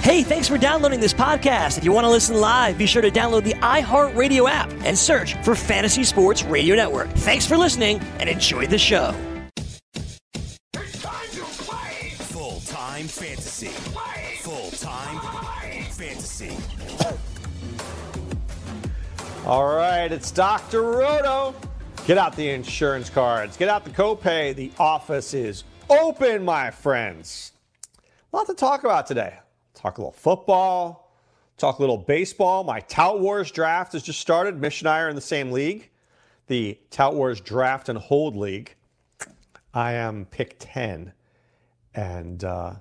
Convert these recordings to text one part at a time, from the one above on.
Hey, thanks for downloading this podcast. If you want to listen live, be sure to download the iHeartRadio app and search for Fantasy Sports Radio Network. Thanks for listening and enjoy the show. Full time fantasy. Full time fantasy. All right, it's Dr. Roto. Get out the insurance cards, get out the copay. The office is open, my friends. A lot to talk about today. Talk a little football, talk a little baseball. My Tout Wars draft has just started. Mish and I are in the same league, the Tout Wars Draft and Hold League. I am pick 10. And uh,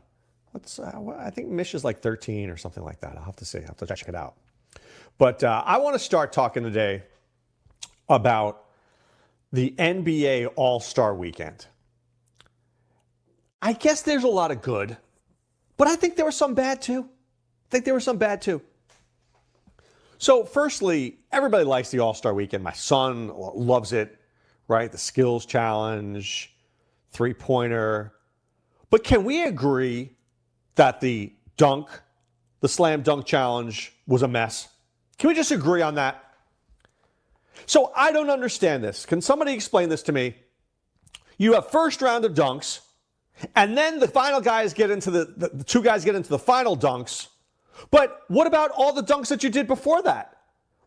what's, uh, I think Mish is like 13 or something like that. I'll have to see. I'll have to check it out. But uh, I want to start talking today about the NBA All Star weekend. I guess there's a lot of good, but I think there were some bad too. I think there were some bad too. So, firstly, everybody likes the All Star weekend. My son loves it, right? The skills challenge, three pointer. But can we agree that the dunk, the slam dunk challenge was a mess? Can we just agree on that? So I don't understand this. Can somebody explain this to me? You have first round of dunks, and then the final guys get into the, the, the two guys get into the final dunks. But what about all the dunks that you did before that?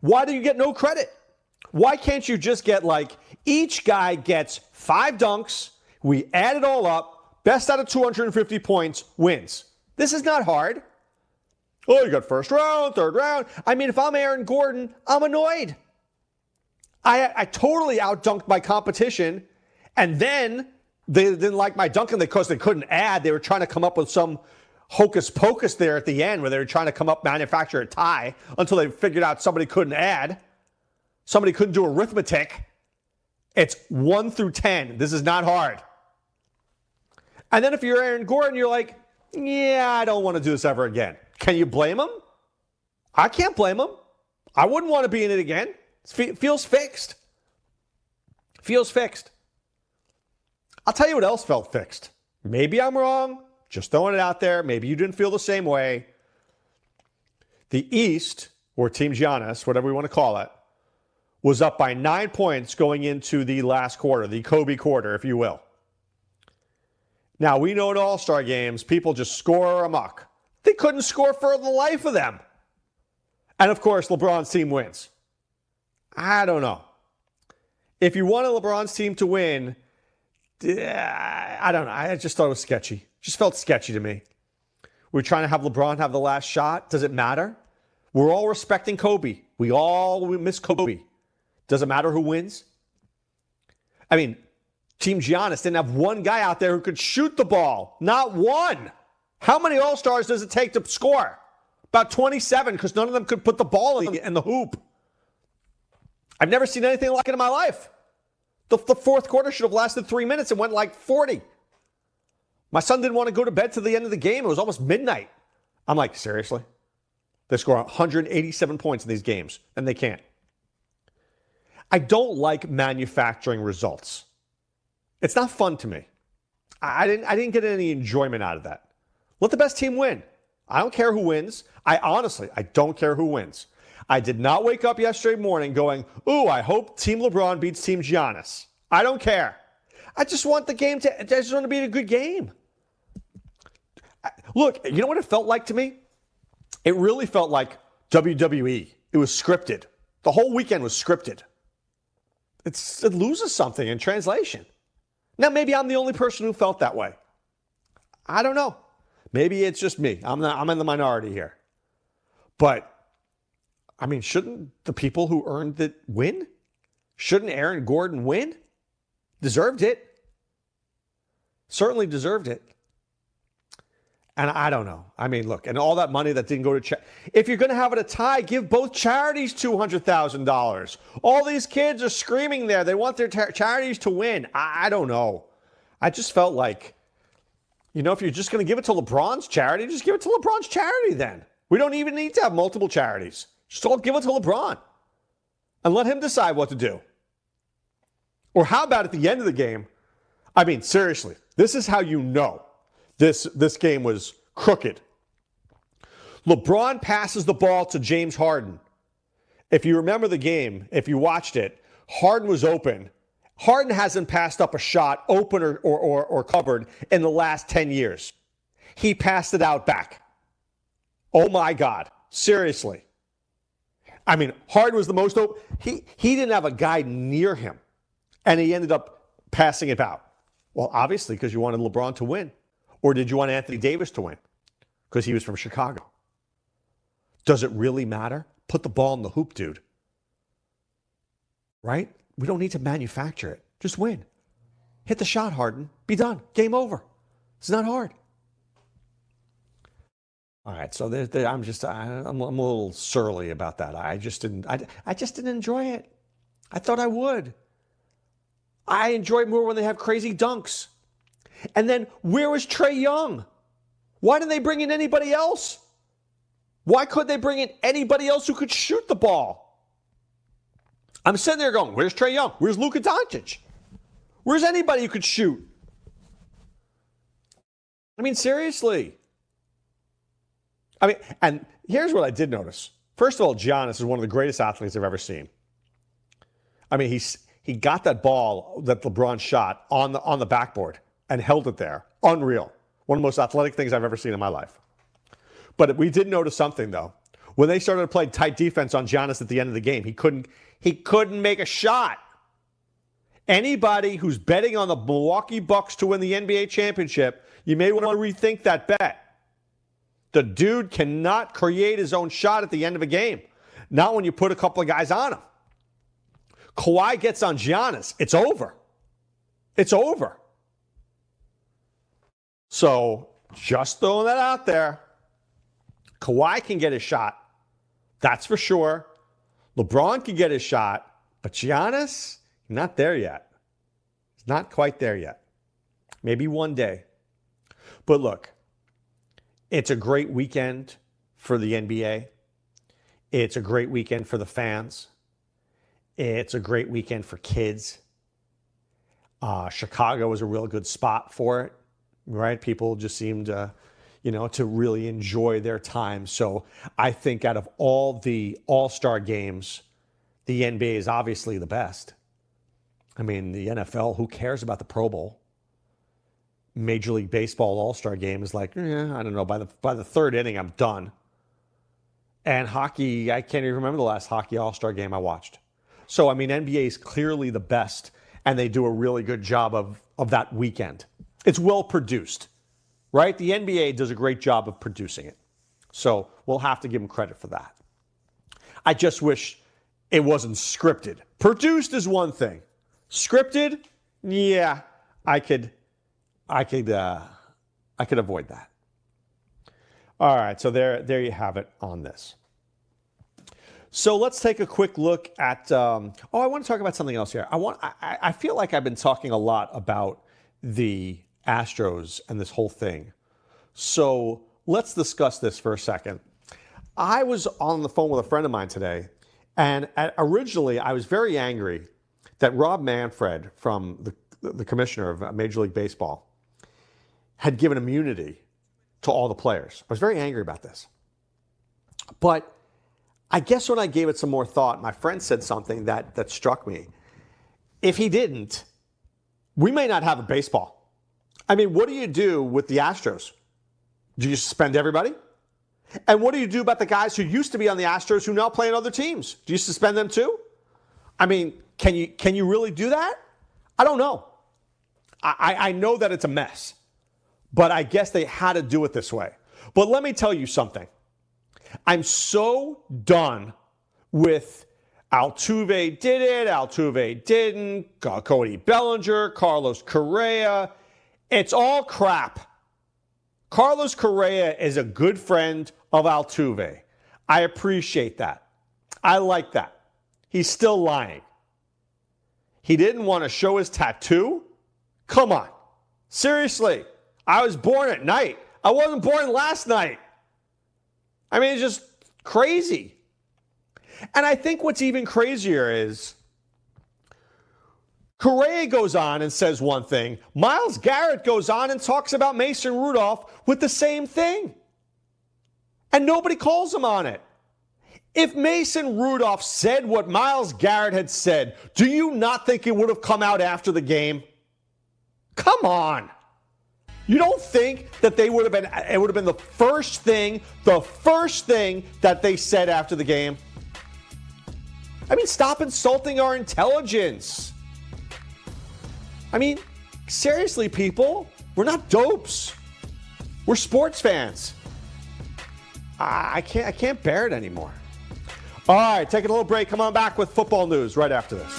Why do you get no credit? Why can't you just get like each guy gets five dunks? We add it all up. Best out of 250 points wins. This is not hard. Oh, you got first round, third round. I mean, if I'm Aaron Gordon, I'm annoyed. I, I totally outdunked my competition, and then they didn't like my dunking because they couldn't add. They were trying to come up with some hocus pocus there at the end where they were trying to come up manufacture a tie until they figured out somebody couldn't add. Somebody couldn't do arithmetic. It's one through 10. This is not hard. And then if you're Aaron Gordon, you're like, yeah, I don't want to do this ever again. Can you blame him? I can't blame him. I wouldn't want to be in it again. It feels fixed. Feels fixed. I'll tell you what else felt fixed. Maybe I'm wrong. Just throwing it out there. Maybe you didn't feel the same way. The East, or Team Giannis, whatever we want to call it, was up by nine points going into the last quarter, the Kobe quarter, if you will. Now, we know in all star games, people just score amok. They couldn't score for the life of them. And of course, LeBron's team wins. I don't know. If you want a LeBron's team to win, I don't know. I just thought it was sketchy. Just felt sketchy to me. We're trying to have LeBron have the last shot. Does it matter? We're all respecting Kobe. We all miss Kobe. Does it matter who wins? I mean, Team Giannis didn't have one guy out there who could shoot the ball. Not one. How many All Stars does it take to score? About 27 because none of them could put the ball in the, in the hoop. I've never seen anything like it in my life. The, the fourth quarter should have lasted three minutes and went like 40. My son didn't want to go to bed to the end of the game. It was almost midnight. I'm like, seriously? They score 187 points in these games, and they can't. I don't like manufacturing results. It's not fun to me. I didn't, I didn't get any enjoyment out of that. Let the best team win. I don't care who wins. I honestly, I don't care who wins. I did not wake up yesterday morning going, ooh, I hope Team LeBron beats Team Giannis. I don't care. I just want the game to, I just want to be a good game. Look, you know what it felt like to me? It really felt like WWE. It was scripted. The whole weekend was scripted. It's, it loses something in translation. Now, maybe I'm the only person who felt that way. I don't know. Maybe it's just me. I'm, not, I'm in the minority here. But, I mean, shouldn't the people who earned it win? Shouldn't Aaron Gordon win? Deserved it. Certainly deserved it. And I don't know. I mean, look, and all that money that didn't go to charity. If you're going to have it a tie, give both charities $200,000. All these kids are screaming there. They want their tar- charities to win. I-, I don't know. I just felt like, you know, if you're just going to give it to LeBron's charity, just give it to LeBron's charity then. We don't even need to have multiple charities. Just all give it to LeBron and let him decide what to do. Or how about at the end of the game? I mean, seriously, this is how you know this, this game was crooked. LeBron passes the ball to James Harden. If you remember the game, if you watched it, Harden was open. Harden hasn't passed up a shot, open or, or, or, or covered, in the last 10 years. He passed it out back. Oh my God. Seriously. I mean, Harden was the most open. He, he didn't have a guy near him, and he ended up passing it out. Well, obviously, because you wanted LeBron to win. Or did you want Anthony Davis to win because he was from Chicago? Does it really matter? Put the ball in the hoop, dude. Right? We don't need to manufacture it. Just win. Hit the shot, Harden. Be done. Game over. It's not hard. All right, so there, there, I'm just I, am I'm a little surly about that. I just didn't I, I just didn't enjoy it. I thought I would. I enjoy it more when they have crazy dunks. And then where was Trae Young? Why didn't they bring in anybody else? Why couldn't they bring in anybody else who could shoot the ball? I'm sitting there going, where's Trae Young? Where's Luka Doncic? Where's anybody who could shoot? I mean, seriously. I mean, and here's what I did notice. First of all, Giannis is one of the greatest athletes I've ever seen. I mean, he's he got that ball that LeBron shot on the on the backboard and held it there. Unreal. One of the most athletic things I've ever seen in my life. But we did notice something though. When they started to play tight defense on Giannis at the end of the game, he couldn't he couldn't make a shot. Anybody who's betting on the Milwaukee Bucks to win the NBA championship, you may want to rethink that bet. The dude cannot create his own shot at the end of a game. Not when you put a couple of guys on him. Kawhi gets on Giannis, it's over. It's over. So just throwing that out there. Kawhi can get a shot. That's for sure. LeBron can get a shot. But Giannis, not there yet. He's not quite there yet. Maybe one day. But look, it's a great weekend for the NBA. It's a great weekend for the fans. It's a great weekend for kids. Uh, Chicago is a real good spot for it right? People just seem to, you know, to really enjoy their time. So I think out of all the All Star games, the NBA is obviously the best. I mean, the NFL, who cares about the Pro Bowl? Major League Baseball All Star game is like, yeah, I don't know. By the by the third inning, I'm done. And hockey, I can't even remember the last hockey All Star game I watched. So I mean, NBA is clearly the best, and they do a really good job of of that weekend. It's well produced, right? The NBA does a great job of producing it. So we'll have to give them credit for that. I just wish it wasn't scripted. Produced is one thing. Scripted, yeah, I could, I could, uh, I could avoid that. All right, so there, there you have it on this. So let's take a quick look at. Um, oh, I want to talk about something else here. I want. I, I feel like I've been talking a lot about the Astros and this whole thing. So let's discuss this for a second. I was on the phone with a friend of mine today, and originally I was very angry that Rob Manfred, from the, the commissioner of Major League Baseball, had given immunity to all the players. I was very angry about this. But I guess when I gave it some more thought, my friend said something that, that struck me. If he didn't, we may not have a baseball. I mean, what do you do with the Astros? Do you suspend everybody? And what do you do about the guys who used to be on the Astros who now play in other teams? Do you suspend them too? I mean, can you can you really do that? I don't know. I, I know that it's a mess, but I guess they had to do it this way. But let me tell you something. I'm so done with Altuve did it, Altuve didn't, Cody Bellinger, Carlos Correa. It's all crap. Carlos Correa is a good friend of Altuve. I appreciate that. I like that. He's still lying. He didn't want to show his tattoo? Come on. Seriously. I was born at night. I wasn't born last night. I mean, it's just crazy. And I think what's even crazier is Correa goes on and says one thing. Myles Garrett goes on and talks about Mason Rudolph with the same thing. And nobody calls him on it. If Mason Rudolph said what Myles Garrett had said, do you not think it would have come out after the game? Come on. You don't think that they would have been it would have been the first thing, the first thing that they said after the game? I mean, stop insulting our intelligence. I mean, seriously, people, we're not dopes. We're sports fans. I can't I can't bear it anymore. All right, taking a little break. Come on back with football news right after this.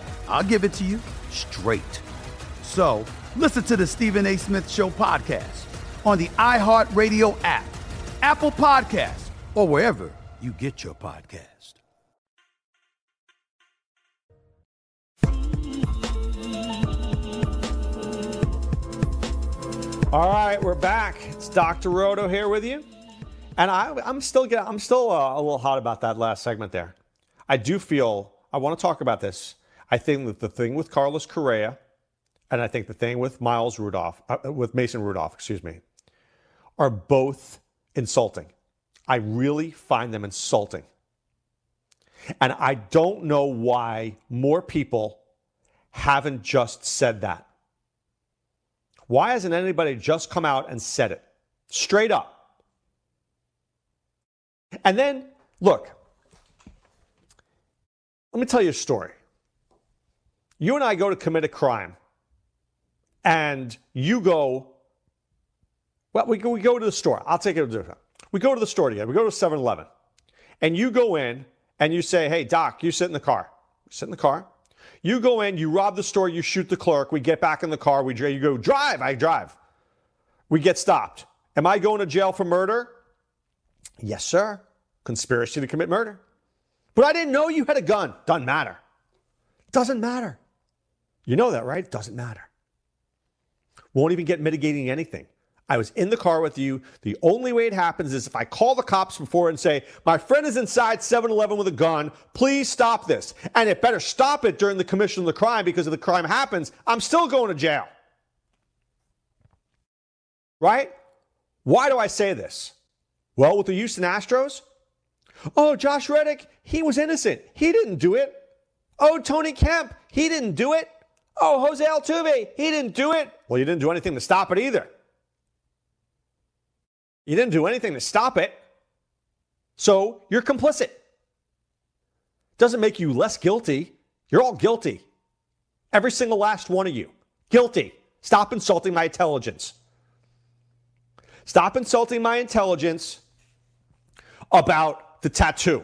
I'll give it to you straight. So listen to the Stephen A. Smith Show podcast on the iHeartRadio app, Apple Podcasts, or wherever you get your podcast. All right, we're back. It's Dr. Roto here with you, and I, am still I'm still uh, a little hot about that last segment there. I do feel I want to talk about this. I think that the thing with Carlos Correa, and I think the thing with Miles Rudolph, uh, with Mason Rudolph, excuse me, are both insulting. I really find them insulting. And I don't know why more people haven't just said that. Why hasn't anybody just come out and said it straight up? And then, look, let me tell you a story. You and I go to commit a crime, and you go, well, we go, we go to the store. I'll take it different. We go to the store together. We go to 7 Eleven, and you go in and you say, hey, Doc, you sit in the car. Sit in the car. You go in, you rob the store, you shoot the clerk. We get back in the car. We you go drive. I drive. We get stopped. Am I going to jail for murder? Yes, sir. Conspiracy to commit murder. But I didn't know you had a gun. Doesn't matter. Doesn't matter. You know that, right? It doesn't matter. Won't even get mitigating anything. I was in the car with you. The only way it happens is if I call the cops before and say, My friend is inside 7 Eleven with a gun. Please stop this. And it better stop it during the commission of the crime because if the crime happens, I'm still going to jail. Right? Why do I say this? Well, with the Houston Astros, oh, Josh Reddick, he was innocent. He didn't do it. Oh, Tony Kemp, he didn't do it. Oh, Jose Altuve, he didn't do it. Well, you didn't do anything to stop it either. You didn't do anything to stop it. So you're complicit. Doesn't make you less guilty. You're all guilty. Every single last one of you. Guilty. Stop insulting my intelligence. Stop insulting my intelligence about the tattoo.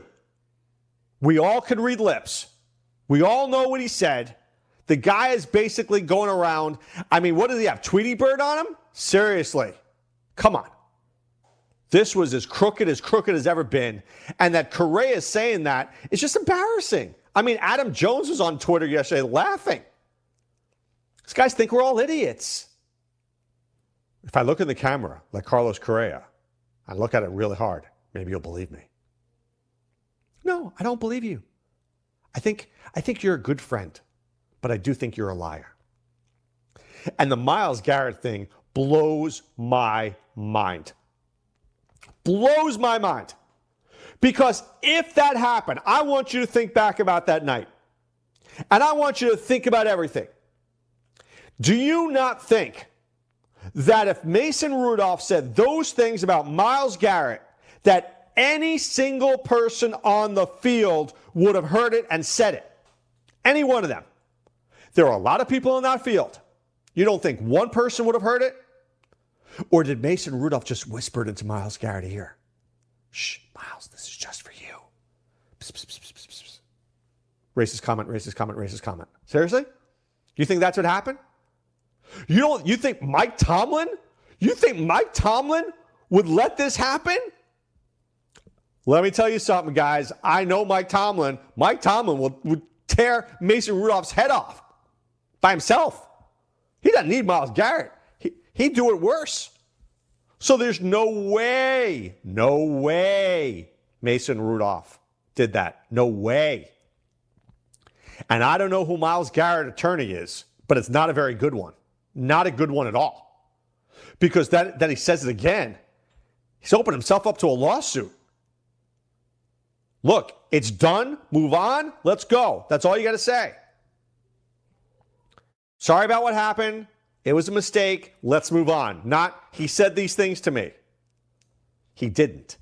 We all can read lips. We all know what he said. The guy is basically going around. I mean, what does he have? Tweety Bird on him? Seriously. Come on. This was as crooked as crooked as ever been. And that Correa is saying that is just embarrassing. I mean, Adam Jones was on Twitter yesterday laughing. These guys think we're all idiots. If I look in the camera like Carlos Correa, I look at it really hard, maybe you'll believe me. No, I don't believe you. I think I think you're a good friend, but I do think you're a liar. And the Myles Garrett thing blows my mind blows my mind. Because if that happened, I want you to think back about that night. And I want you to think about everything. Do you not think that if Mason Rudolph said those things about Myles Garrett, that any single person on the field would have heard it and said it? Any one of them. There are a lot of people in that field. You don't think one person would have heard it? Or did Mason Rudolph just whisper it into Myles Garrett ear? Shh, Myles, this is just for you. Psst, psst, psst, Racist comment, racist comment, racist comment. Seriously? You think that's what happened? You don't you think Mike Tomlin? You think Mike Tomlin would let this happen? Let me tell you something, guys. I know Mike Tomlin. Mike Tomlin will, would tear Mason Rudolph's head off by himself. He doesn't need Myles Garrett. He, he'd do it worse. So there's no way, no way Mason Rudolph did that. No way. And I don't know who Myles Garrett attorney is, but it's not a very good one. Not a good one at all. Because that then he says it again. He's opened himself up to a lawsuit. Look, it's done. Move on. Let's go. That's all you got to say. Sorry about what happened. It was a mistake. Let's move on. Not, he said these things to me. He didn't.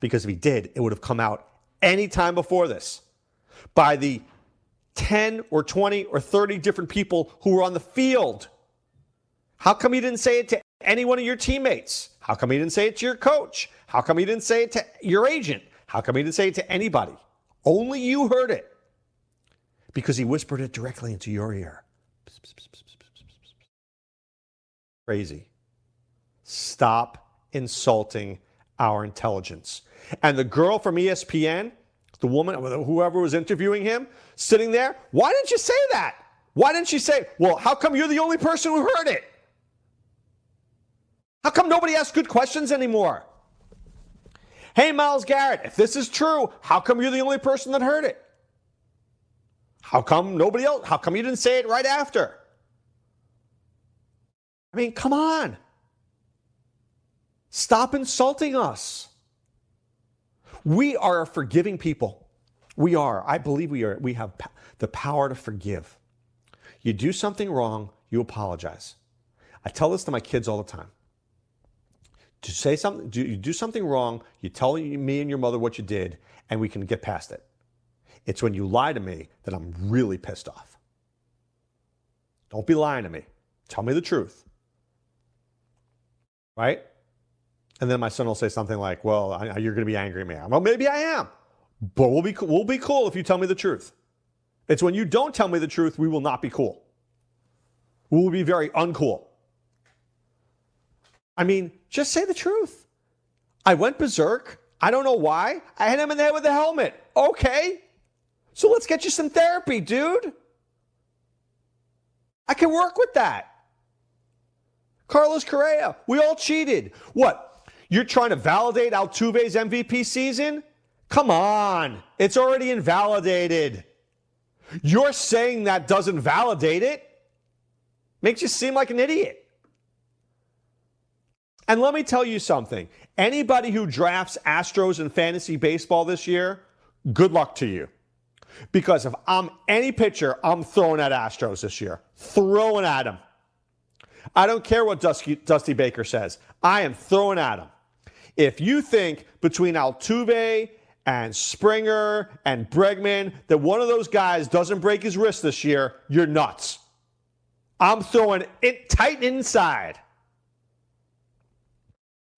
Because if he did, it would have come out any time before this by the 10 or 20 or 30 different people who were on the field. How come he didn't say it to any one of your teammates? How come he didn't say it to your coach? How come he didn't say it to your agent? How come he didn't say it to anybody? Only you heard it because he whispered it directly into your ear. Psst, psst, psst, crazy. Stop insulting our intelligence. And the girl from ESPN, the woman, whoever was interviewing him, sitting there, why didn't you say that? Why didn't you say, well, how come you're the only person who heard it? How come nobody asks good questions anymore? Hey, Myles Garrett, if this is true, how come you're the only person that heard it? How come nobody else? How come you didn't say it right after? I mean, come on. Stop insulting us. We are a forgiving people. We are. I believe we are. We have the power to forgive. You do something wrong, you apologize. I tell this to my kids all the time. To say something, do, you do something wrong, you tell me and your mother what you did, and we can get past it. It's when you lie to me that I'm really pissed off. Don't be lying to me. Tell me the truth. Right? And then my son will say something like, Well, I, you're going to be angry at me. Well, maybe I am. But we'll be, we'll be cool if you tell me the truth. It's when you don't tell me the truth, we will not be cool. We will be very uncool. I mean, just say the truth. I went berserk. I don't know why. I hit him in the head with a helmet. Okay. So let's get you some therapy, dude. I can work with that. Carlos Correa, we all cheated. What? You're trying to validate Altuve's MVP season? Come on. It's already invalidated. You're saying that doesn't validate it. Makes you seem like an idiot. And let me tell you something anybody who drafts Astros in fantasy baseball this year, good luck to you. Because if I'm any pitcher, I'm throwing at Astros this year. Throwing at them. I don't care what Dusty, Dusty Baker says. I am throwing at him. If you think between Altuve and Springer and Bregman that one of those guys doesn't break his wrist this year, you're nuts. I'm throwing it tight inside.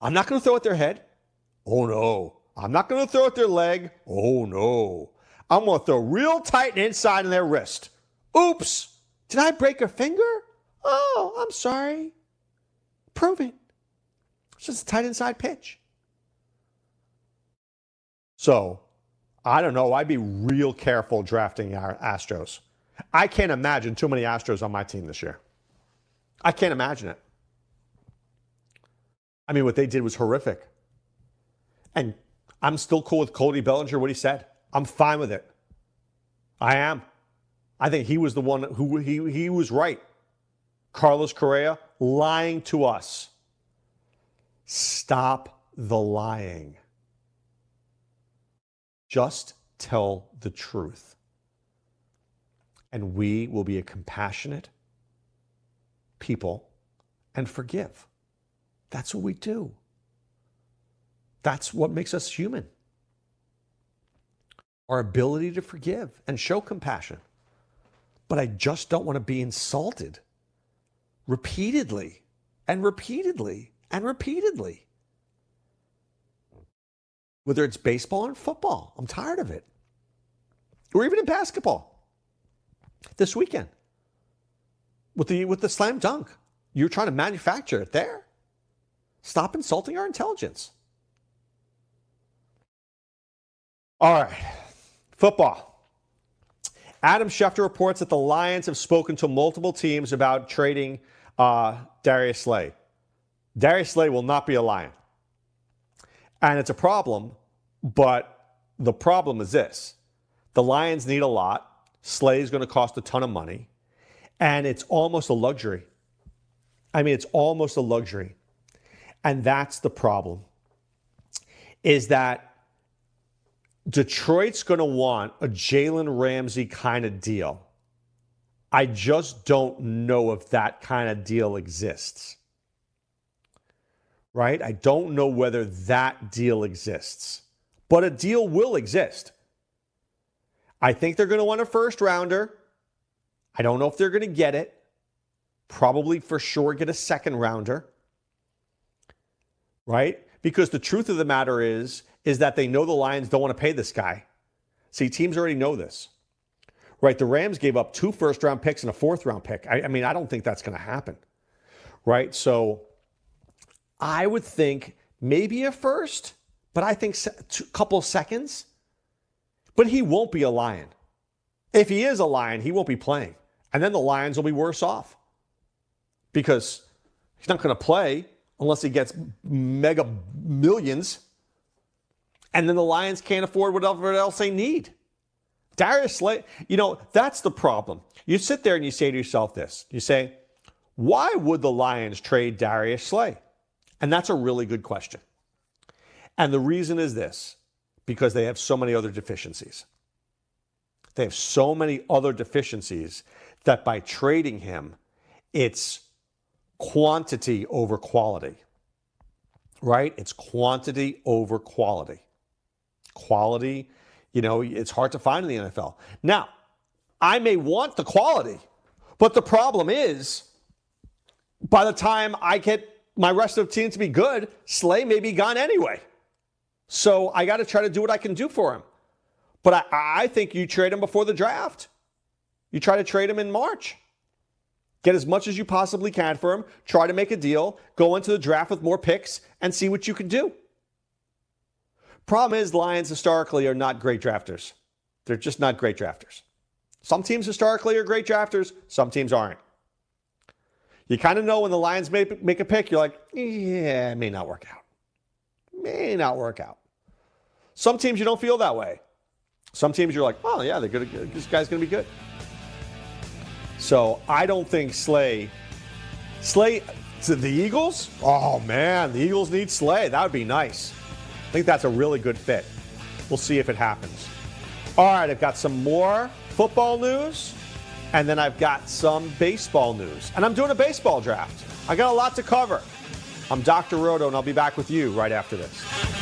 I'm not going to throw at their head. Oh no. I'm not going to throw at their leg. Oh no. I'm going to throw real tight inside in their wrist. Oops. Did I break a finger? Oh, I'm sorry. Prove it. It's just a tight inside pitch. So, I don't know. I'd be real careful drafting Astros. I can't imagine too many Astros on my team this year. I can't imagine it. I mean, what they did was horrific. And I'm still cool with Cody Bellinger, what he said. I'm fine with it. I am. I think he was the one who he, he was right. Carlos Correa lying to us. Stop the lying. Just tell the truth. And we will be a compassionate people and forgive. That's what we do. That's what makes us human. Our ability to forgive and show compassion. But I just don't want to be insulted repeatedly and repeatedly and repeatedly whether it's baseball or football. I'm tired of it. Or even in basketball. This weekend. With the with the slam dunk. You're trying to manufacture it there. Stop insulting our intelligence. All right. Football. Adam Schefter reports that the Lions have spoken to multiple teams about trading uh, Darius Slay. Darius Slay will not be a Lion. And it's a problem, but the problem is this the Lions need a lot. Slay is going to cost a ton of money, and it's almost a luxury. I mean, it's almost a luxury. And that's the problem. Is that Detroit's going to want a Jalen Ramsey kind of deal. I just don't know if that kind of deal exists right? I don't know whether that deal exists, but a deal will exist. I think they're going to want a first rounder. I don't know if they're going to get it. Probably for sure get a second rounder. Right? Because the truth of the matter is is that they know the Lions don't want to pay this guy. See, teams already know this. Right? The Rams gave up two first round picks and a fourth round pick. I, I mean, I don't think that's going to happen. Right? So I would think maybe a first, but I think a couple seconds. But he won't be a Lion. If he is a Lion, he won't be playing. And then the Lions will be worse off because he's not going to play unless he gets mega millions. And then the Lions can't afford whatever else they need. Darius Slay, you know, that's the problem. You sit there and you say to yourself this you say, why would the Lions trade Darius Slay? And that's a really good question. And the reason is this because they have so many other deficiencies. They have so many other deficiencies that by trading him, it's quantity over quality. Right? It's quantity over quality. Quality, you know, it's hard to find in the NFL. Now, I may want the quality, but the problem is by the time I get my rest of the team to be good, Slay may be gone anyway. So I got to try to do what I can do for him. But I, I think you trade him before the draft. You try to trade him in March. Get as much as you possibly can for him. Try to make a deal. Go into the draft with more picks and see what you can do. Problem is, Lions historically are not great drafters. They're just not great drafters. Some teams historically are great drafters, some teams aren't. You kind of know when the Lions make, make a pick, you're like, yeah, it may not work out. May not work out. Some teams you don't feel that way. Some teams you're like, oh yeah, they're good. This guy's going to be good. So I don't think Slay, Slay to the Eagles. Oh man, the Eagles need Slay. That would be nice. I think that's a really good fit. We'll see if it happens. All right, I've got some more football news, and then I've got some baseball news. And I'm doing a baseball draft. I got a lot to cover. I'm Dr. Roto, and I'll be back with you right after this.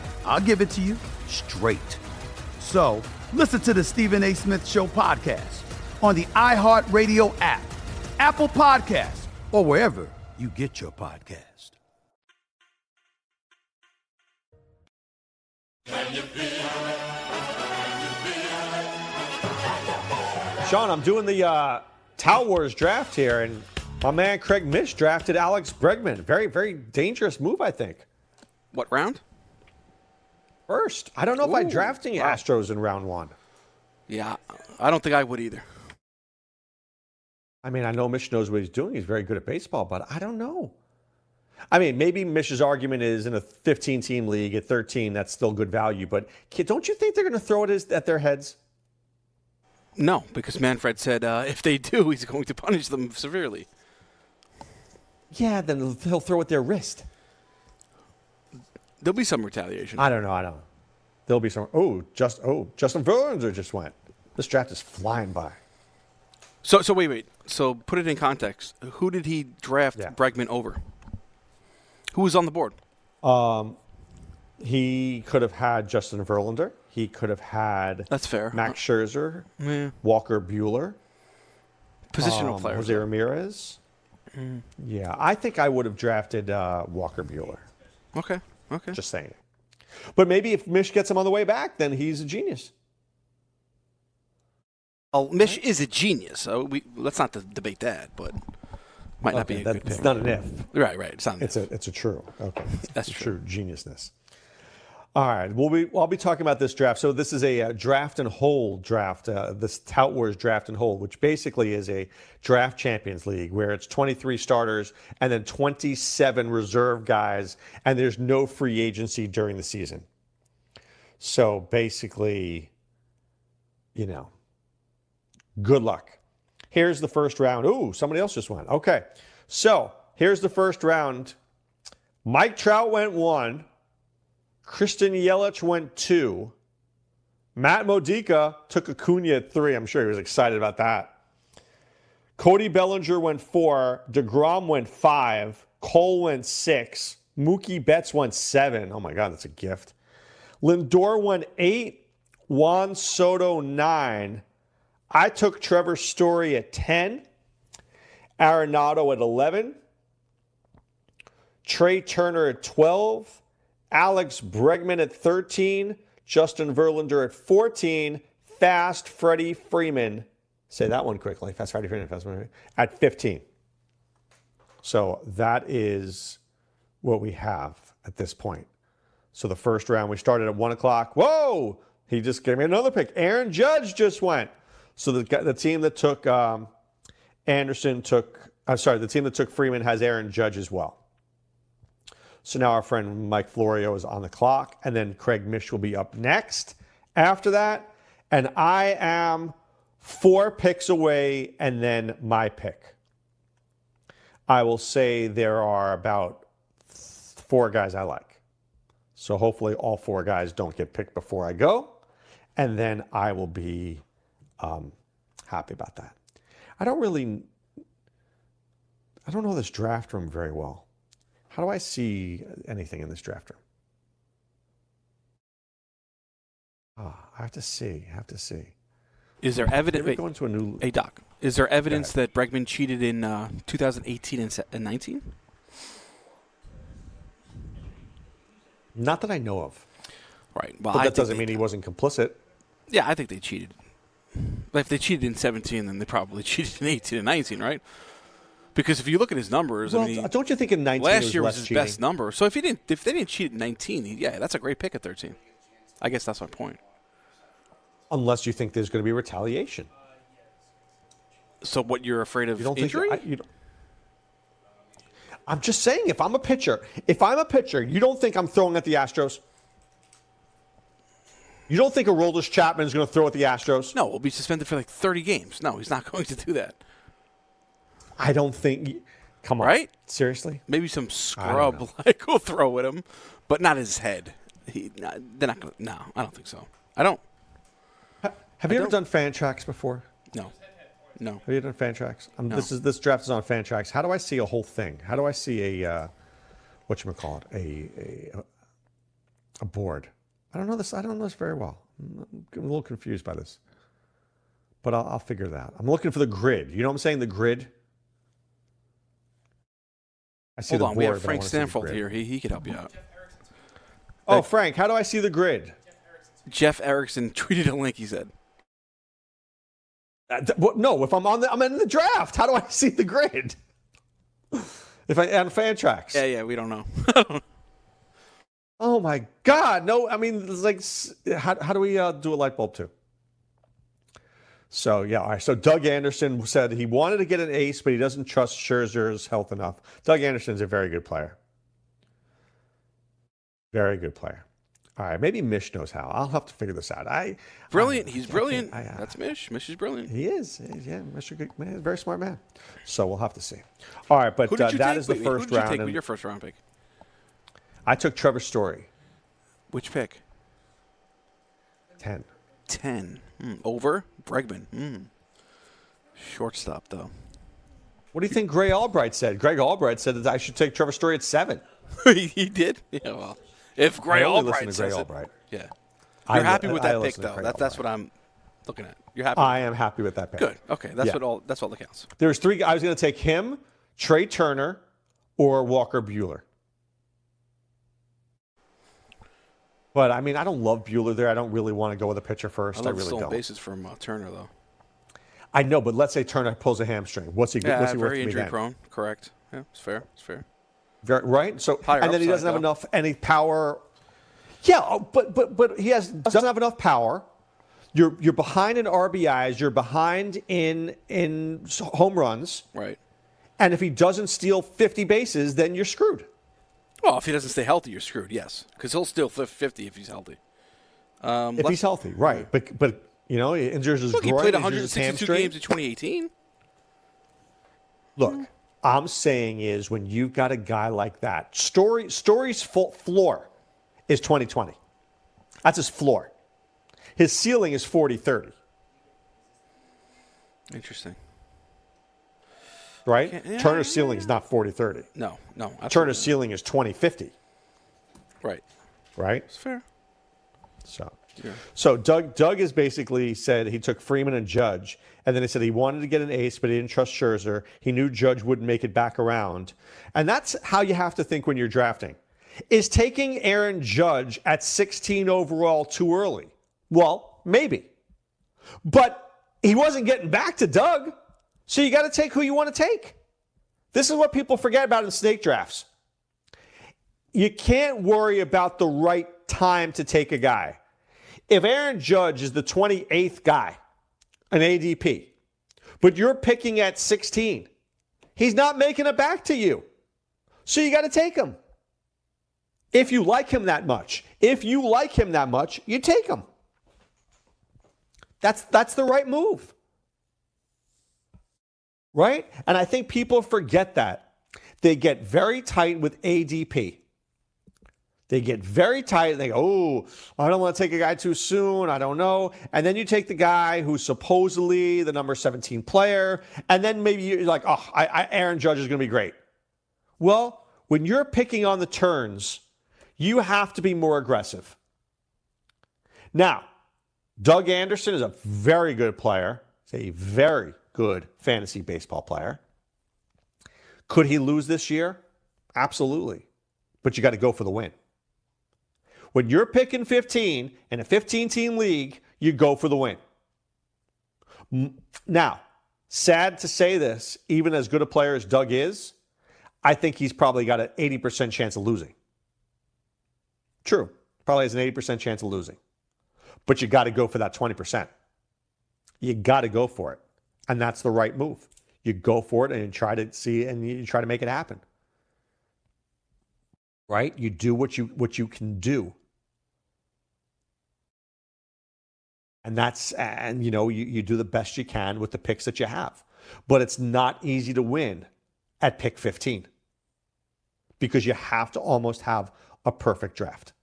I'll give it to you straight. So listen to the Stephen A. Smith Show podcast on the iHeartRadio app, Apple Podcasts, or wherever you get your podcast. Sean, I'm doing the uh, Tout Wars draft here, and my man Craig Mish drafted Alex Bregman. Very, very dangerous move, I think. What round? First. I don't know if I'm Ooh, drafting wow. Astros in round one. Yeah, I don't think I would either. I mean, I know Mish knows what he's doing. He's very good at baseball, but I don't know. I mean, maybe Mish's argument is in a 15 team league at 13, that's still good value. But don't you think they're going to throw it at their heads? No, because Manfred said uh, if they do, he's going to punish them severely. Yeah, then he'll throw it at their wrist. There'll be some retaliation. I don't know. I don't know. There'll be some. Oh, just oh, Justin Verlander just went. This draft is flying by. So, so wait, wait. So, put it in context. Who did he draft Yeah. Bregman over? Who was on the board? Um, he could have had Justin Verlander. He could have had That's fair. Max Scherzer, Yeah. Walker Buehler, Positional um, players. Jose Ramirez. Yeah, I think I would have drafted uh, Walker Buehler. Okay. Okay. Just saying. But maybe if Mish gets him on the way back, then he's a genius. Oh, Mish is a genius. So we let's not debate that, but might not Okay, be a that- good it's not an if. Right, right. It's not. An It's if. a it's a true. Okay, That's a true. true geniusness. All right, we'll be I'll be talking about this draft. So this is a, uh draft and hold draft. Uh, this Tout Wars draft and hold, which basically is a draft champions league where it's 23 starters and then 27 reserve guys, and there's no free agency during the season. So basically, you know, good luck. Here's the first round. Ooh, somebody else just went. Okay. So here's the first round. Mike Trout went one. Christian Yelich went two. Matt Modica took Acuna at three. I'm sure he was excited about that. Cody Bellinger went four. DeGrom went five. Cole went six. Mookie Betts went seven. Oh my God, that's a gift. Lindor went eight. Juan Soto nine. I took Trevor Story at 10. Arenado at 11. Trea Turner at 12. Alex Bregman at 13. Justin Verlander at 14. Fast Freddie Freeman. Say that one quickly. Fast Freddie Freeman. Fast Freddie At 15. So that is what we have at this point. So the first round, we started at 1 o'clock. Whoa! He just gave me another pick. Aaron Judge just went. So the, the team that took um, Anderson took, I'm sorry, the team that took Freeman has Aaron Judge as well. So now our friend Mike Florio is on the clock, and then Craig Mish will be up next after that. And I am four picks away, and then my pick. I will say there are about four guys I like. So hopefully all four guys don't get picked before I go, and then I will be um, happy about that. I don't really, I don't know this draft room very well. How do I see anything in this draft room? Ah, I have to see. I have to see. Is there evidence? we go into a new? Hey Doc, is there evidence that Bregman cheated in uh, 2018 and se- 19? Not that I know of. Right. Well, But that doesn't mean he wasn't complicit. Yeah, I think they cheated. If they cheated in 17, then they probably cheated in 18 and 19, right? Because if you look at his numbers, Well, I mean, don't you think in 19 last was year was his cheating? best number. So if he didn't, if they didn't cheat at 19, he- yeah, that's a great pick at 13. I guess that's my point. Unless you think there's going to be retaliation. So what you're afraid of You don't injury? think? I, you don't- I'm just saying, if I'm a pitcher, if I'm a pitcher, you don't think I'm throwing at the Astros? You don't think Aroldis Chapman is going to throw at the Astros? no, he'll be suspended for like 30 games. No, he's not going to do that. I don't think. Come on, Right? Seriously? Maybe some scrub like will throw at him, but not his head. He, nah, they're not going to. No, I don't think so. I don't. Have you ever don't- done Fantrax before? No. No. Have you done Fantrax? Um, No. This is this draft is on Fantrax. How do I see a whole thing? How do I see a uh, what you call it a, a a board? I don't know this. I don't know this very well. I'm I'm a little confused by this, but I'll, I'll figure that. out. I'm looking for the grid. You know what I'm saying? The grid. I see Hold the on, we have board, but I Frank wanna see the Stanfield here. He, he could help you out. Oh, Frank, how do I see the grid? Jeff Erickson tweeted a link. He said, Uh, th- what- no, if I'm on the, I'm in the draft. How do I see the grid? If I on Fantrax. "Yeah, yeah, we don't know." Oh my God! No, I mean, it's like, s- how, how do we uh, do a light bulb too? So yeah, all right. So Doug Anderson said he wanted to get an ace, but he doesn't trust Scherzer's health enough. Doug Anderson's a very good player. Very good player. All right, maybe Mish knows how. I'll have to figure this out. I Brilliant. I- He's I brilliant. I- uh, That's Mish. Mish is brilliant. He is. Yeah, Mr. Good man, very smart man. So we'll have to see. All right, but uh, that take? is the Wait, first who did you round. take with your first round pick? I took Trevor Story, Which pick? ten. Ten. Hmm. Over Bregman. Hmm. Shortstop though. What do you think Grey Albright said? Grey Albright said that I should take Trevor Story at seven. he did. Yeah. Well, if Grey I only Albright listen to says Grey it- Albright. yeah. You're li- happy with I that pick though. That, that's what I'm looking at. You're happy. I am happy with that pick. Good. Okay. That's Yeah. what all. That's all that counts. There's three. I was going to take him, Trea Turner, or Walker Buehler. But I mean, I don't love Buehler there. I don't really want to go with a pitcher first. I I, really stolen don't. bases from uh, Turner though. I know, but let's say Turner pulls a hamstring. What's he? Yeah, what's he worth very to me injury then? prone. Correct. Yeah, it's fair. It's fair. Very, right. So Higher and then he doesn't have enough any power. Yeah, oh, but but but he has doesn't have enough power. You're you're behind in RBIs. You're behind in in home runs. Right. And if he doesn't steal 50 bases, then you're screwed. Well, if he doesn't stay healthy, you're screwed. Yes, because he'll still flip 50 if he's healthy. Um, If he's healthy, right? But but you know he injures his Look, he played injures 162 games in 2018. Look, I'm saying is when you've got a guy like that, story story's full floor is 2020. That's his floor. His ceiling is 40-30, Interesting. Right? Yeah, Turner's ceiling is not 40-30. No, no. absolutely Turner's ceiling is 20-50. Right. right? It's fair. So, Yeah. so Doug Doug has basically said he took Freeman and Judge, and then he said he wanted to get an ace, but he didn't trust Scherzer. He knew Judge wouldn't make it back around, and that's how you have to think when you're drafting. Is taking Aaron Judge at 16 overall too early? Well, maybe, but he wasn't getting back to Doug, so you got to take who you want to take. This is what people forget about in snake drafts you can't worry about the right time to take a guy. If Aaron Judge is the 28th guy, an ADP, but you're picking at 16, he's not making it back to you. So you got to take him. If you like him that much, if you like him that much, you take him. That's that's the right move. Right? And I think people forget that. They get very tight with ADP. They get very tight. They go, oh, I don't want to take a guy too soon. I don't know. And then you take the guy who's supposedly the number 17 player. And then maybe you're like, oh, I, I, Aaron Judge is going to be great. Well, when you're picking on the turns, you have to be more aggressive. Now, Doug Anderson is a very good player. He's a very good fantasy baseball player. Could he lose this year? Absolutely. But you got to go for the win. When you're picking 15 in a 15 team league, you go for the win. Now, sad to say this, even as good a player as Doug is, I think he's probably got an 80% chance of losing. True. Probably has an 80% chance of losing. But you got to go for that 20%. You got to go for it. And that's the right move. You go for it and you try to see and you try to make it happen. Right? You do what you what you can do. And that's and you know, you, you do the best you can with the picks that you have. But it's not easy to win at pick 15. Because you have to almost have a perfect draft.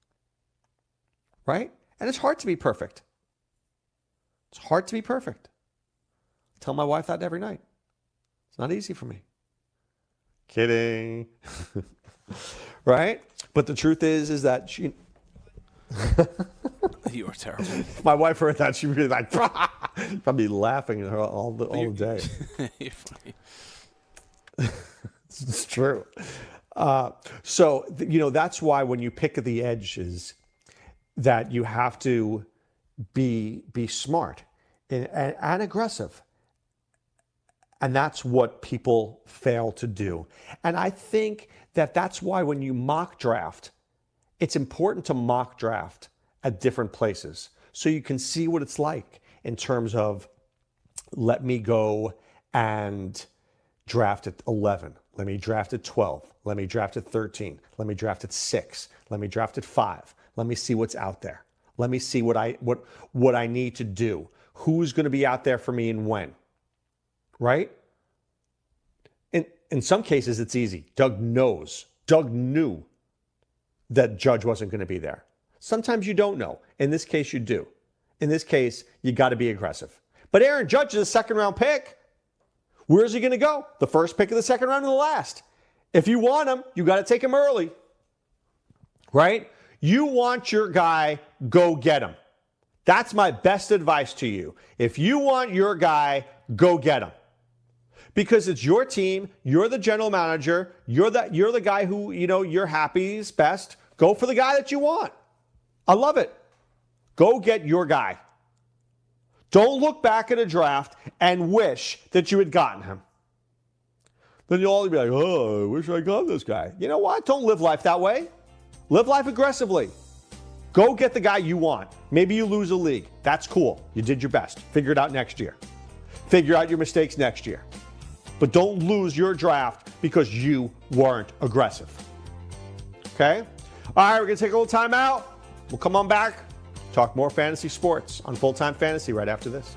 Right? And it's hard to be perfect. It's hard to be perfect. I tell my wife that every night. It's not easy for me. Kidding. right? But the truth is, is that she, You are terrible. if my wife heard that, she'd be like, probably laughing at her all the, all the day. You're funny. It's true. Uh, so, you know, that's why when you pick the edges, that you have to be be smart and, and, and aggressive. And that's what people fail to do. And I think that that's why when you mock draft, it's important to mock draft at different places so you can see what it's like in terms of let me go and draft at 11. Let me draft at 12. Let me draft at 13. Let me draft at 6. Let me draft at 5. Let me see what's out there. Let me see what I what what I need to do. Who's going to be out there for me and when? Right? In in some cases it's easy. Doug knows. Doug knew that Judge wasn't going to be there. Sometimes you don't know. In this case you do. In this case, you got to be aggressive. But Aaron Judge is a second round pick. Where's he going to go? The first pick of the second round or the last? If you want him, you got to take him early. Right? You want your guy, go get him. That's my best advice to you. If you want your guy, go get him. Because it's your team, you're the general manager, you're the you're the guy who, you know, you're happy's best. Go for the guy that you want. I love it. Go get your guy. Don't look back at a draft and wish that you had gotten him. Then you'll all be like, oh, I wish I got this guy. You know what? Don't live life that way. Live life aggressively. Go get the guy you want. Maybe you lose a league. That's cool. You did your best. Figure it out next year. Figure out your mistakes next year. But don't lose your draft because you weren't aggressive. Okay? All right, we're going to take a little time out. We'll come on back. Talk more fantasy sports on Full Time Fantasy right after this.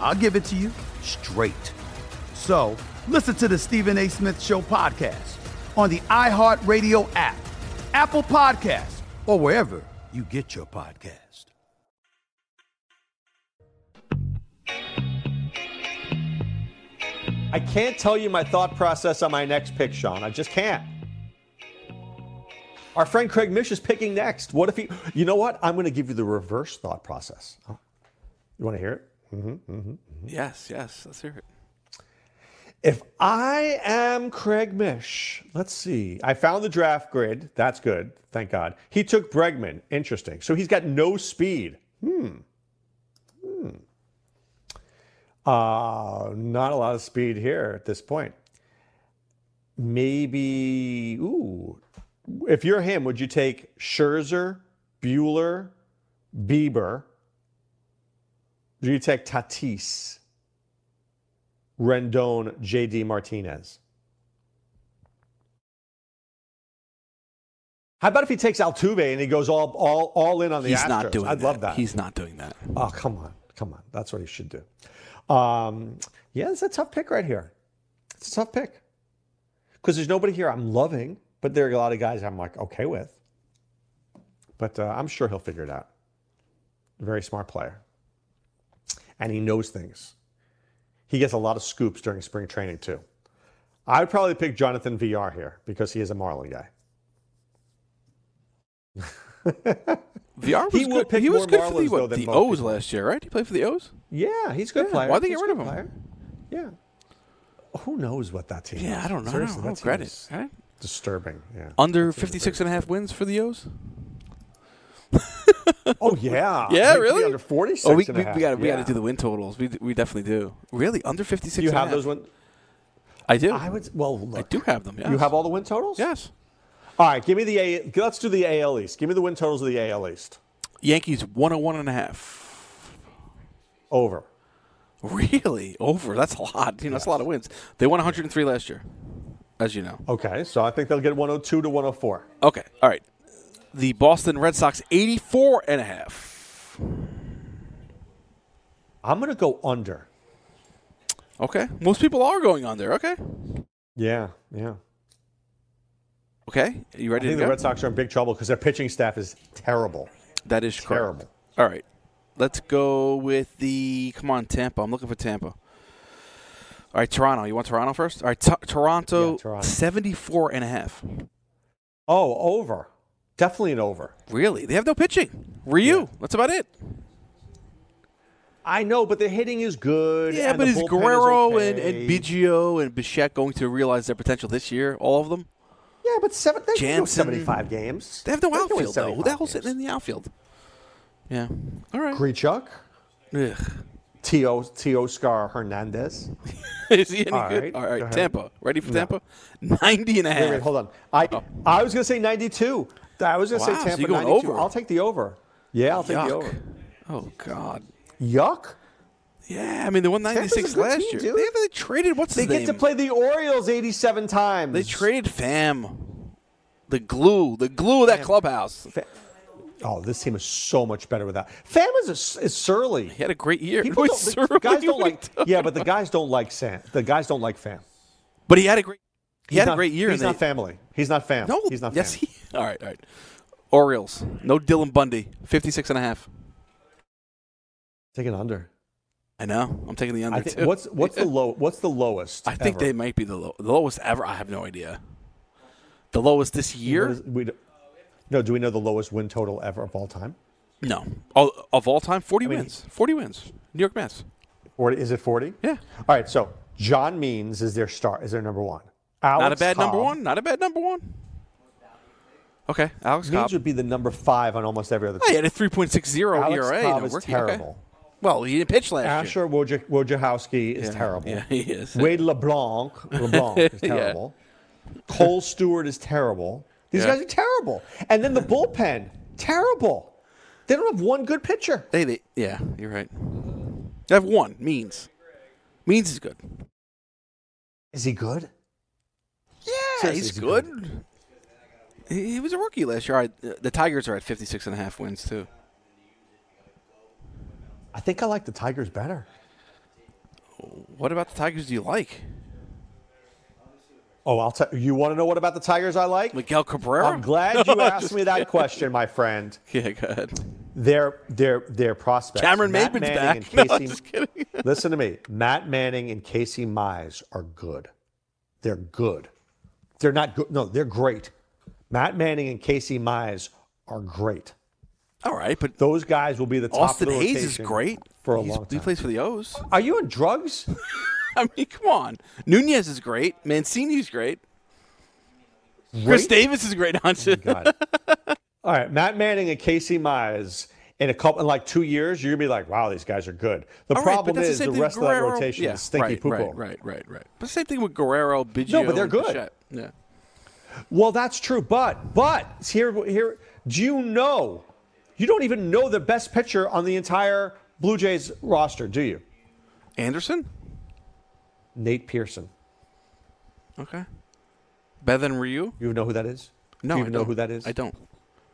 I'll give it to you straight. So listen to the Stephen A. Smith Show podcast on the iHeartRadio app, Apple Podcasts, or wherever you get your podcast. I can't tell you my thought process on my next pick, Sean. I just can't. Our friend Craig Mish is picking next. What if he, you know what? I'm going to give you the reverse thought process. Oh, you want to hear it? Mm-hmm, mm-hmm, mm-hmm. Yes, yes, let's hear it. If I am Craig Mish, let's see. I found the draft grid. That's good. Thank God. He took Bregman. Interesting. So he's got no speed. Hmm. Hmm. Uh, not a lot of speed here at this point. Maybe, ooh. If you're him, would you take Scherzer, Buehler, Bieber, Do you take Tatis, Rendon, JD Martinez? How about if he takes Altuve and he goes all all, all in on the He's Astros? not doing I'd that. love that. He's not doing that. Oh, come on. Come on. That's what he should do. Um, yeah, it's a tough pick right here. It's a tough pick. Because there's nobody here I'm loving, but there are a lot of guys I'm like okay with. But uh, I'm sure he'll figure it out. Very smart player. And he knows things. He gets a lot of scoops during spring training, too. I would probably pick Jonathan Villar here because he is a Marlin guy. VR was He good. pick he was good for the, though, what, the O's people. last year, right? He played for the O's. Yeah, he's a good Yeah, player. why'd they get rid of him? player. Yeah. Who knows what that team Yeah, is? I don't know. Seriously, I don't team credit. Right? Disturbing. Yeah. Under That 56 and a half wins for the O's. Oh yeah. Yeah, really? Under 46 Oh, we, we, we got we got to do the win totals. We, we definitely do. Really, under 56. Do you have those win? I do. I would. Well, I do have them. Yes. You have all the win totals? Yes. All right. Give me the A. Let's do the AL East. Give me the win totals of the AL East. Yankees 101 and a half. Over. Really? Over. That's a lot. You know, that's a lot of wins. They won 103 last year, as you know. Okay. So I think they'll get 102 to 104. Okay. All right. The Boston Red Sox 84 and a half. I'm going to go under. Okay. Most people are going on there. Okay. Yeah. Yeah. Okay. Are You ready I think the go? Red Sox are in big trouble because their pitching staff is terrible. That is correct. Terrible. All right. Let's go with the. Come on, Tampa. I'm looking for Tampa. All right, Toronto. You want Toronto first? All right, T- Toronto, Yeah, Toronto. 74 and a half. Oh, over. Definitely an over. Really? They have no pitching. Ryu. That's about it. I know, but the hitting is good. Yeah, but is Guerrero okay. and, and Biggio and Bichette going to realize their potential this year? All of them? Yeah, but seven, they Jansen. 75 games. They have no They outfield, though. Who the hell's sitting in the outfield? Yeah. All right. Grichuk, Ugh. Tio, Teoscar Hernandez. Is he any All good? right, All go. Tampa. Ready for No. Tampa? 90 and a half. Wait, wait, hold on. I oh. I was going to say 92. I was going to Wow, say Tampa going 92. over. I'll take the over. Yeah, I'll take the over. Oh, God. Yuck. Yeah, I mean, they won Tampa's 96 last team, year. dude. They, they traded, what's They his get name? to play the Orioles 87 times. They traded Pham. The glue. The glue of that clubhouse. Fa- Oh, this team is so much better without. Pham is, is surly. He had a great year. People Wait, don't, Surly? guys don't What are you like. Yeah, but the guys don't like Sam. The guys don't like Pham. But he had a great He He's had not- a great year. He's not they- family. He's not fam. No, he's not. Family. Yes, he. All right, all right. Orioles. No Dylan Bundy. 56 and a half. Take an under. I know. I'm taking the under I think, too. what's what's the low? What's the lowest? I think ever? they might be the, low, the lowest ever. I have no idea. The lowest this year? Is- we no, do we know the lowest win total ever of all time? No. All, of all time, 40 I mean- wins. 40 wins. New York Mets. Or is it forty? Yeah. All right. So John Means is their star. Is their number one. Alex Not a bad number one. Not a bad number one. Okay, Alex Means Cobb. would be the number five on almost every other. Oh, he team. had a 3.60 Alex ERA. Cobb is rookie. Okay. terrible. Well, he didn't pitch last year. Asher Wojciech- Wojciechowski is Yeah, terrible. yeah, he is. Wade LeBlanc, LeBlanc is Yeah. terrible. Kohl Stewart is terrible. These Yeah. guys are terrible. And then the bullpen, terrible. They don't have one good pitcher. They, they, yeah, you're right. They have one. Means. Means is good. Is he good? He's is he good. He, was a rookie last year. Right, the- Tigers are at 56 and a half wins, too. I think I like the Tigers better. What about the Tigers do you like? Oh, I'll tell you. Want to know what about the Tigers I like? Miguel Cabrera? I'm glad you asked me that question, my friend. Yeah, go ahead. Their their their prospects. Cameron Matt Maybin's Manning back. and Casey, kidding. listen to me. Matt Manning and Casey Mize are good. They're good. They're not good. No, they're great. Matt Manning and Casey Mize are great. All right, but Those guys will be the top Austin of the Hays is great. for a He's- long He plays for the O's. Are you on drugs? I mean, come on. Nunez is great. Mancini's great. Chris Davis is a great. Oh. All right, Matt Manning and Casey Mize. In a couple, in like two years, you're gonna be like, "Wow, these guys are good." The All right, but problem is same the rest with of that rotation yeah, is stinky right, poo right, right, right, right. But same thing with Guerrero, Biggio. but they're good. Bichette. Yeah. Well, that's true, but but here here do you know? You don't even know the best pitcher on the entire Blue Jays roster, do you? Anderson? Nate Pearson. Okay. Better than Ryu? You know who that is? No, Do you even know who that is? I don't.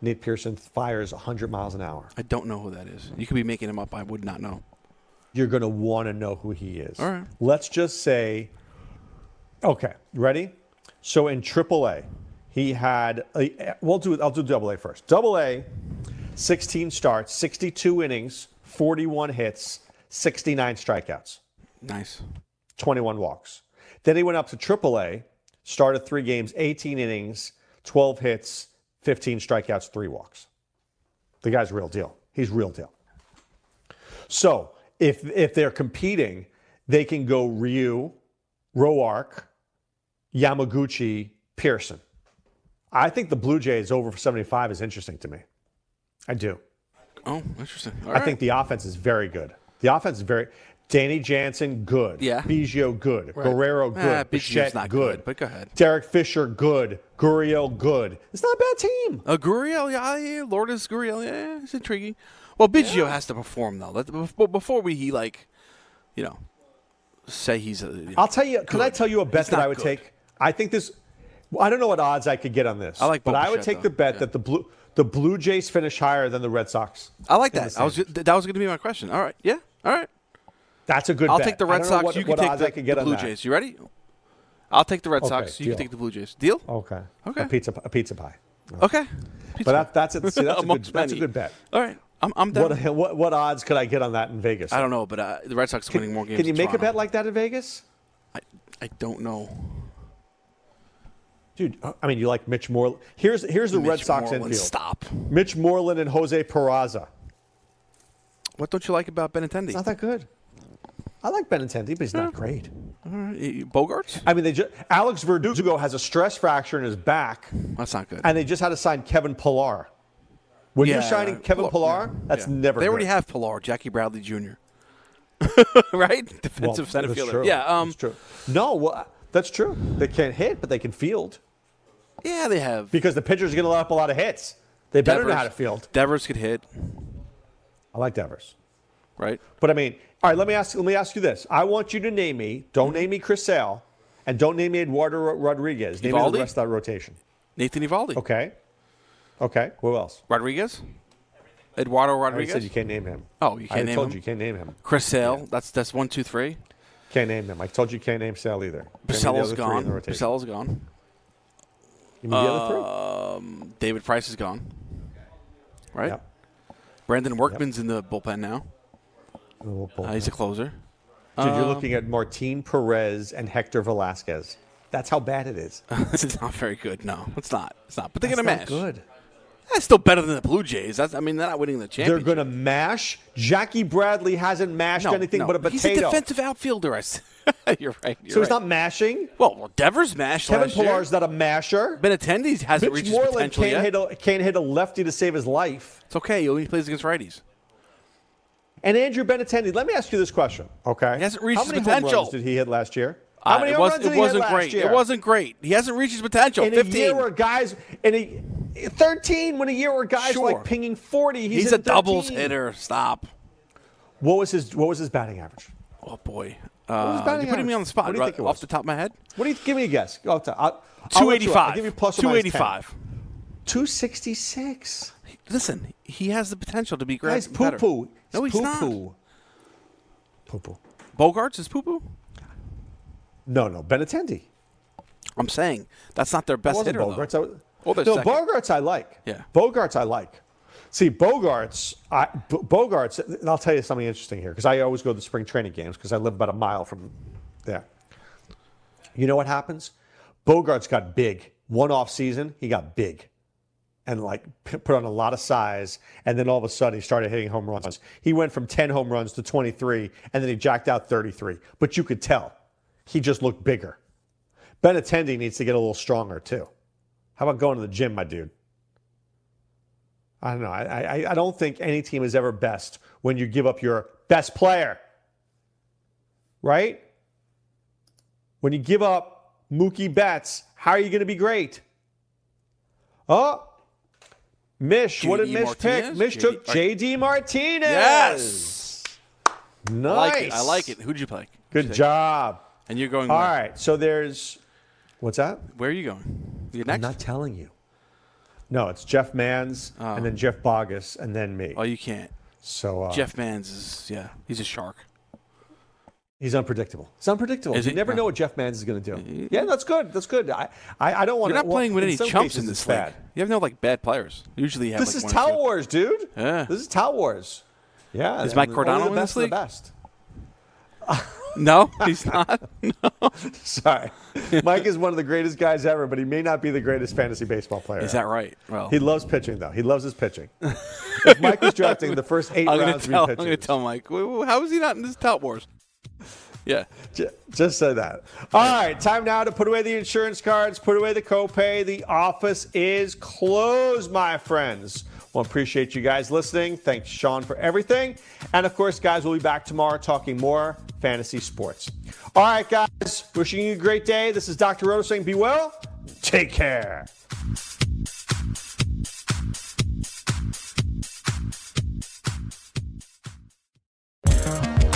Nate Pearson fires 100 miles an hour. I don't know who that is. You could be making him up. I would not know. You're going to want to know who he is. All right. Let's just say, okay, ready? So in AAA, he had, a, we'll do, it. I'll do double A first. Double A, 16 starts, 62 innings, 41 hits, 69 strikeouts. Nice. 21 walks. Then he went up to AAA, started three games, 18 innings, 12 hits, 15 strikeouts, three walks. The guy's real deal. He's real deal. So if if they're competing, they can go Ryu, Roark, Yamaguchi, Pearson. I think the Blue Jays over for 75 is interesting to me. I do. Oh, interesting. All I right. think the offense is very good. The offense is very. Danny Jansen, good. Yeah. Biggio, good. Right. Guerrero, Ah, good. Bichette, not good. good, but go ahead. Derek Fisher, good. Gurriel, good. It's not a bad team. Uh, Gurriel, yeah, yeah, Lourdes Gurriel, yeah, it's intriguing. Well, Biggio has to perform though. Let- Before we, he like, you know, say he's a. you know, I'll tell you. Can I tell you a bet He's that I would good. take? I think this. I don't know what odds I could get on this. I like but I would take the bet Yeah. that the blue the Blue Jays finish higher than the Red Sox. I like that. I was that was going to be my question. All right, yeah, all right. That's a good. I'll bet. take the Red Sox. What, you can take the, the Blue. Jays. You ready? I'll take the Red Okay, Sox. You can take the Blue Jays. Deal? Okay. Okay. A pizza a pizza pie. Okay. But that, that's a, see, that's, a good, that's a good bet. All right, I'm, I'm down. What, what what odds could I get on that in Vegas? I don't know, but uh, the Red Sox Can, winning more games. can you make a bet like that in Vegas? I, I don't know. Dude, uh, I mean, you like Mitch Moreland. Here's here's the Red Sox Moreland, infield. Stop. Mitch Moreland and Jose Peraza. What don't you like about Benintendi? It's not that good. I like Benintendi, but he's not great. All right, you- Bogaerts? I mean, they just, Alex Verdugo has a stress fracture in his back, That's not good. and they just had to sign Kevin Pillar. When you're Yeah, signing Kevin Pillar, that's yeah. never. They already good. have Pillar, Jackie Bradley Jr. right? Defensive Well, center that's fielder. true. Yeah. Um. That's true. No, well, that's true. They can't hit, but they can field Yeah, they have. because the pitchers are going to let up a lot of hits. They better know how to field. Devers could hit, I like Devers. Right? But I mean, all right. Let me ask. Let me ask you this. I want you to name me. Don't name me Chris Sale, and don't name me Eduardo Rodriguez. Name me the rest of that rotation. Nathan Eovaldi. Okay. Okay. Who else? Rodriguez. Eduardo Rodriguez. I said you can't name him. Oh, you can't name told him? you you can't name him. Chris Sale. That's that's one, two, three. Can't name him. I told you you can't name Sale either. Name me the Porcello's other three in gone. Porcello's gone. Give me the other Um, David Price is gone. Right. Yep. Brandon Workman's in the bullpen now. Three. Oh, Uh, he's a closer. Dude, you're Um, looking at Martin Perez and Hector Velazquez. That's how bad it is. this is not very good. No, it's not. It's not. But they're gonna not mash. good. That's still better than the Blue Jays. That's. I mean, they're not winning the championship. They're going to mash. Jackie Bradley hasn't mashed no, anything no. but a potato. He's a defensive outfielder. I s- you're right. You're so he's right. not mashing. Well, well, Devers mashed Kevin last year. Pillar's not a masher. Benintendi hasn't Mitch reached his potential can't yet. hit, a, can't hit a lefty to save his life. It's okay. He only plays against righties. And Andrew Benintendi, let me ask you this question, okay? He hasn't reached How his many potential. runs did he hit last year? How Uh, many it was, runs did it he wasn't hit last great. year? It wasn't great. He hasn't reached his potential. in a 15. year where guys in a 13 when a year where guys Sure. like pinging 40 he's, He's a doubles hitter. Stop. what was his what was his batting average Oh boy. What was his Uh, batting you're putting me on the spot What do you right think it off the top of my head. what do you give me a guess Go to, I'll, I'll 285. I'll give you plus or minus 10. 285. 266 Listen, he has the potential to be great. guys poo poo No, he's poo not. poo poo poo Bogaerts is poo poo. no no Benintendi I'm saying that's not their best hitter. Bogaerts. Though. I was- Well, they're no, second. Bogaerts I like. Yeah. Bogaerts I like. See, Bogaerts, I, B- Bogaerts, and I'll tell you something interesting here because I always go to the spring training games because I live about a mile from there. You know what happens? Bogaerts got big. One off season, he got big and like put on a lot of size. And then all of a sudden, he started hitting home runs. He went from 10 home runs to 23, and then he jacked out 33. But you could tell he just looked bigger. Benintendi needs to get a little stronger too. How about going to the gym, my dude? I don't know. I, I, I don't think any team is ever best when you give up your best player. Right? When you give up Mookie Betts, how are you going to be great? Oh, Mish, what did Mish pick? Mish took J.D. Martinez. Yes. Nice. I like it. I like it. Who'd you play? Good job. And you're going. All where? right. So there's. What's that? Where are you going? You I'm not telling you. No, it's Jeff Mans and then Jeff Boggis and then me. Oh, you can't. So uh, Jeff Mans is yeah. He's a shark. He's unpredictable. It's unpredictable. Is you he? never No. know what Jeff Mans is going to do. Yeah, that's good. That's good. I, I, I don't want You're to. not playing with any chumps cases in this league. bad. You have no like bad players. Usually, you have This like is Tout. Wars, dude. Yeah. This is Tout Wars. Yeah. Is Mike only Cardano the in best this of the league? best. No, he's not. no. Sorry. Mike is one of the greatest guys ever, but he may not be the greatest fantasy baseball player. Is that right? Well, He loves pitching, though. He loves his pitching. if Mike was drafting the first 8 I'm rounds, tell. I'm gonna tell Mike. "Wait, wait, How is he not in this Tout Wars? Yeah. Just say that. All right, time now to put away the insurance cards, put away the copay. The office is closed, my friends. Well, appreciate you guys listening. Thanks, Sean, for everything. And of course, guys, we'll be back tomorrow talking more fantasy sports. All right, guys, wishing you a great day. This is Dr. Roto saying be well. Take care.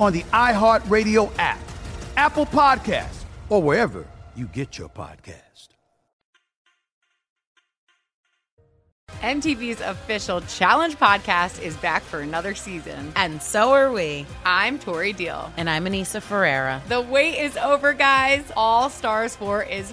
on the iHeartRadio app, Apple Podcasts, or wherever you get your podcast. MTV's official Challenge podcast is back for another season. And so are we. I'm Tori Deal. And I'm Aneesa Ferreira. The wait is over, guys. All Stars 4 is